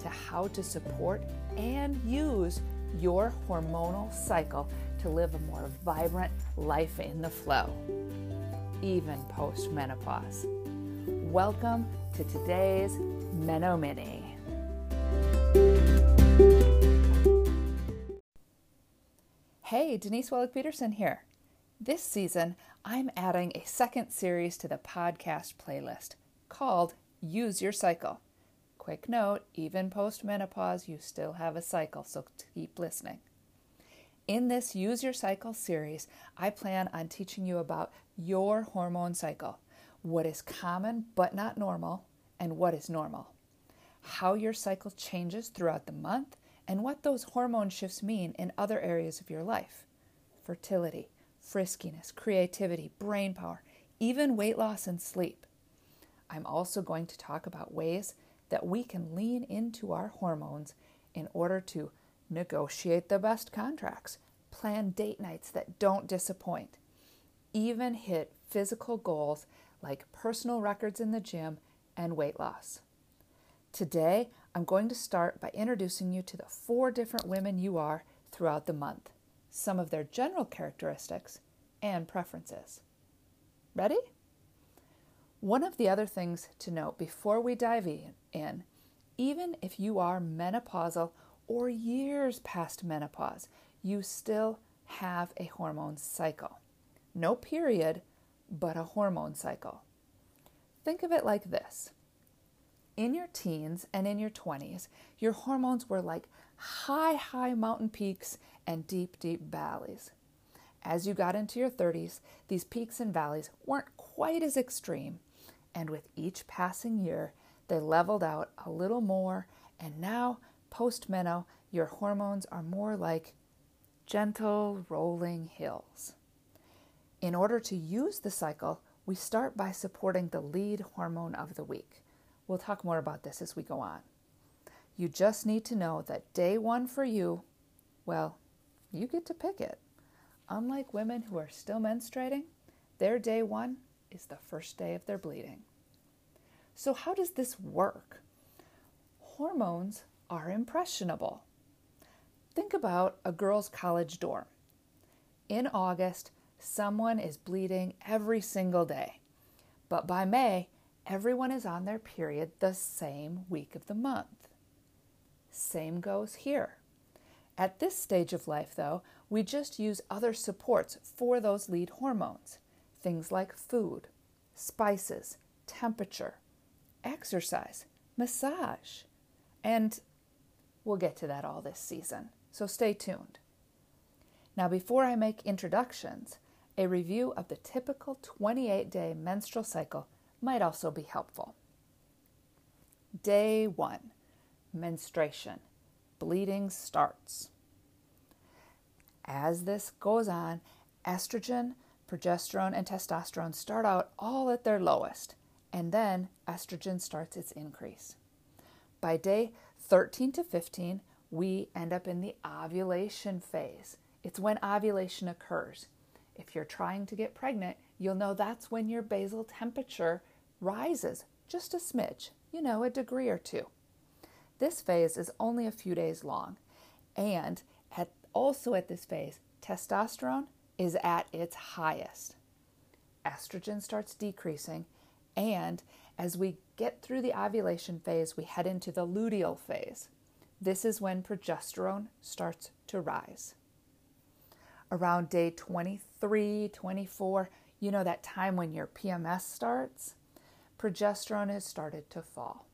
to how to support and use your hormonal cycle to live a more vibrant life in the flow, even post menopause. Welcome to today's Meno Mini. Hey, Denise Wellick Peterson here. This season, I'm adding a second series to the podcast playlist called Use Your Cycle. Quick note even post menopause, you still have a cycle, so keep listening. In this Use Your Cycle series, I plan on teaching you about your hormone cycle, what is common but not normal, and what is normal, how your cycle changes throughout the month, and what those hormone shifts mean in other areas of your life fertility, friskiness, creativity, brain power, even weight loss and sleep. I'm also going to talk about ways that we can lean into our hormones in order to negotiate the best contracts, plan date nights that don't disappoint, even hit physical goals like personal records in the gym and weight loss. Today, I'm going to start by introducing you to the four different women you are throughout the month some of their general characteristics, and preferences. Ready? One of the other things to note before we dive in, even if you are menopausal or years past menopause, you still have a hormone cycle. No period, but a hormone cycle. Think of it like this in your teens and in your 20s, your hormones were like high, high mountain peaks and deep, deep valleys. As you got into your 30s, these peaks and valleys weren't quite as extreme, and with each passing year, they leveled out a little more, and now, post meno, your hormones are more like gentle rolling hills. In order to use the cycle, we start by supporting the lead hormone of the week. We'll talk more about this as we go on. You just need to know that day one for you, well, you get to pick it. Unlike women who are still menstruating, their day one is the first day of their bleeding. So, how does this work? Hormones are impressionable. Think about a girl's college dorm. In August, someone is bleeding every single day. But by May, everyone is on their period the same week of the month. Same goes here. At this stage of life, though, we just use other supports for those lead hormones, things like food, spices, temperature, exercise, massage, and we'll get to that all this season, so stay tuned. Now, before I make introductions, a review of the typical 28 day menstrual cycle might also be helpful. Day one menstruation bleeding starts. As this goes on, estrogen, progesterone, and testosterone start out all at their lowest, and then estrogen starts its increase. By day 13 to 15, we end up in the ovulation phase. It's when ovulation occurs. If you're trying to get pregnant, you'll know that's when your basal temperature rises just a smidge, you know, a degree or two. This phase is only a few days long, and at, also at this phase, testosterone is at its highest. Estrogen starts decreasing, and as we get through the ovulation phase, we head into the luteal phase. This is when progesterone starts to rise. Around day 23, 24, you know that time when your PMS starts, progesterone has started to fall.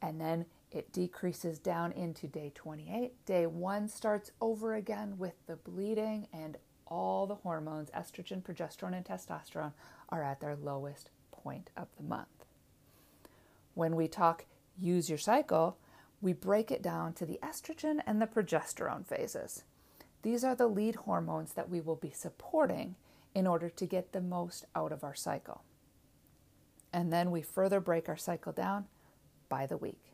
And then it decreases down into day 28. Day one starts over again with the bleeding, and all the hormones estrogen, progesterone, and testosterone are at their lowest point of the month. When we talk use your cycle, we break it down to the estrogen and the progesterone phases. These are the lead hormones that we will be supporting in order to get the most out of our cycle. And then we further break our cycle down by the week.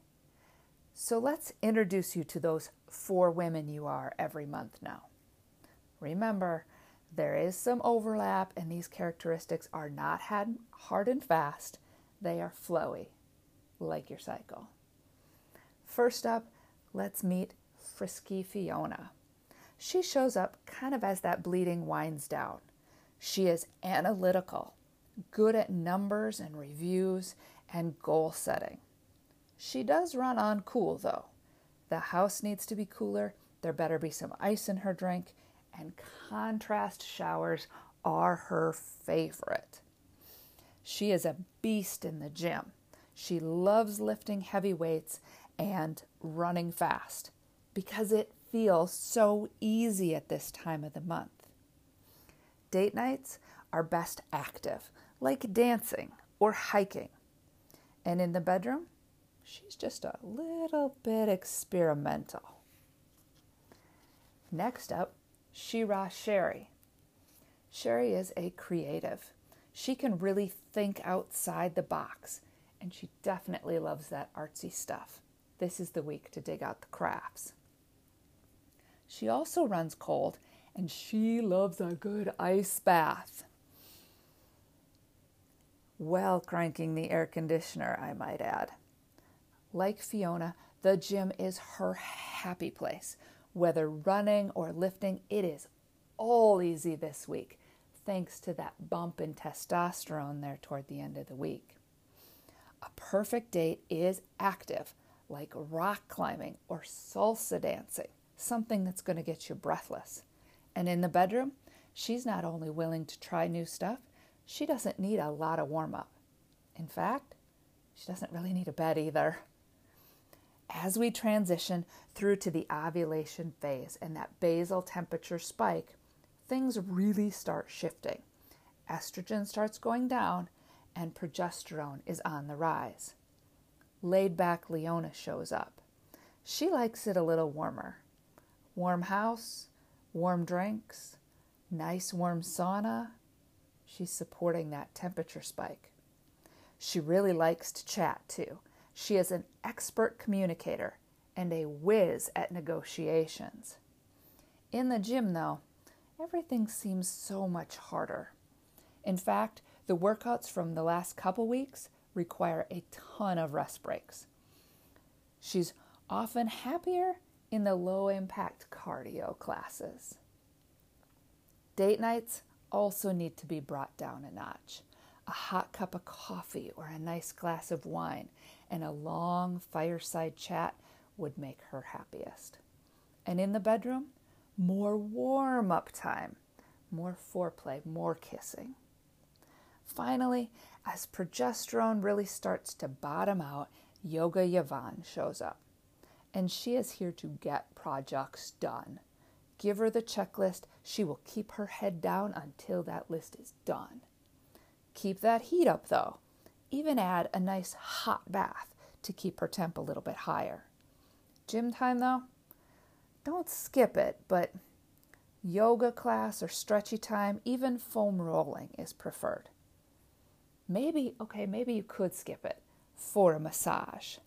So let's introduce you to those four women you are every month now. Remember, there is some overlap, and these characteristics are not hard and fast, they are flowy, like your cycle. First up, let's meet Frisky Fiona. She shows up kind of as that bleeding winds down. She is analytical, good at numbers and reviews and goal setting. She does run on cool though. The house needs to be cooler, there better be some ice in her drink, and contrast showers are her favorite. She is a beast in the gym. She loves lifting heavy weights and running fast because it feels so easy at this time of the month. Date nights are best active, like dancing or hiking. And in the bedroom, she's just a little bit experimental. Next up, Shira Sherry. Sherry is a creative. She can really think outside the box, and she definitely loves that artsy stuff. This is the week to dig out the crafts. She also runs cold and she loves a good ice bath. Well, cranking the air conditioner, I might add. Like Fiona, the gym is her happy place. Whether running or lifting, it is all easy this week, thanks to that bump in testosterone there toward the end of the week. A perfect date is active, like rock climbing or salsa dancing, something that's going to get you breathless. And in the bedroom, she's not only willing to try new stuff, she doesn't need a lot of warm up. In fact, she doesn't really need a bed either. As we transition through to the ovulation phase and that basal temperature spike, things really start shifting. Estrogen starts going down and progesterone is on the rise laid back Leona shows up. She likes it a little warmer. Warm house, warm drinks, nice warm sauna. She's supporting that temperature spike. She really likes to chat too. She is an expert communicator and a whiz at negotiations. In the gym, though, everything seems so much harder. In fact, the workouts from the last couple weeks require a ton of rest breaks. She's often happier in the low impact cardio classes. Date nights also need to be brought down a notch. A hot cup of coffee or a nice glass of wine and a long fireside chat would make her happiest. And in the bedroom, more warm up time, more foreplay, more kissing. Finally, as progesterone really starts to bottom out, Yoga Yvonne shows up. And she is here to get projects done. Give her the checklist. She will keep her head down until that list is done. Keep that heat up though. Even add a nice hot bath to keep her temp a little bit higher. Gym time though, don't skip it, but yoga class or stretchy time, even foam rolling is preferred maybe, okay, maybe you could skip it for a massage.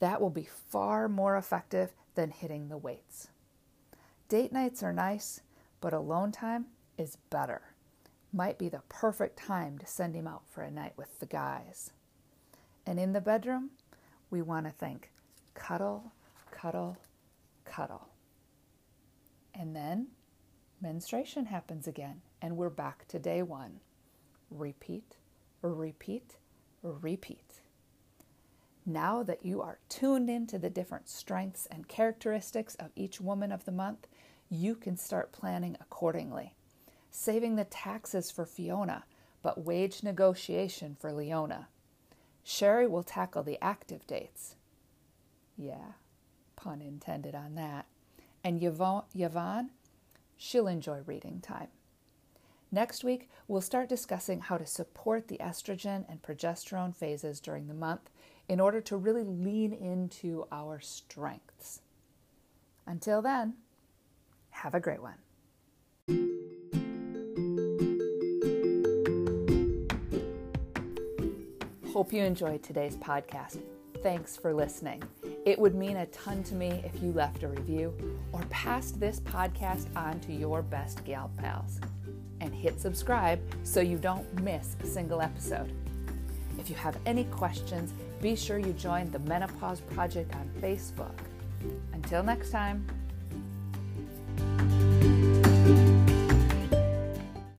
That will be far more effective than hitting the weights. Date nights are nice, but alone time is better. Might be the perfect time to send him out for a night with the guys. And in the bedroom, we want to think cuddle, cuddle, cuddle. And then menstruation happens again, and we're back to day one. Repeat, repeat, repeat. Now that you are tuned into the different strengths and characteristics of each woman of the month, you can start planning accordingly. Saving the taxes for Fiona, but wage negotiation for Leona. Sherry will tackle the active dates. Yeah, pun intended on that. And Yvonne, Yvonne, she'll enjoy reading time. Next week, we'll start discussing how to support the estrogen and progesterone phases during the month in order to really lean into our strengths. Until then, have a great one. Hope you enjoyed today's podcast. Thanks for listening. It would mean a ton to me if you left a review or passed this podcast on to your best gal pals. And hit subscribe so you don't miss a single episode. If you have any questions, be sure you join the Menopause Project on Facebook. Until next time.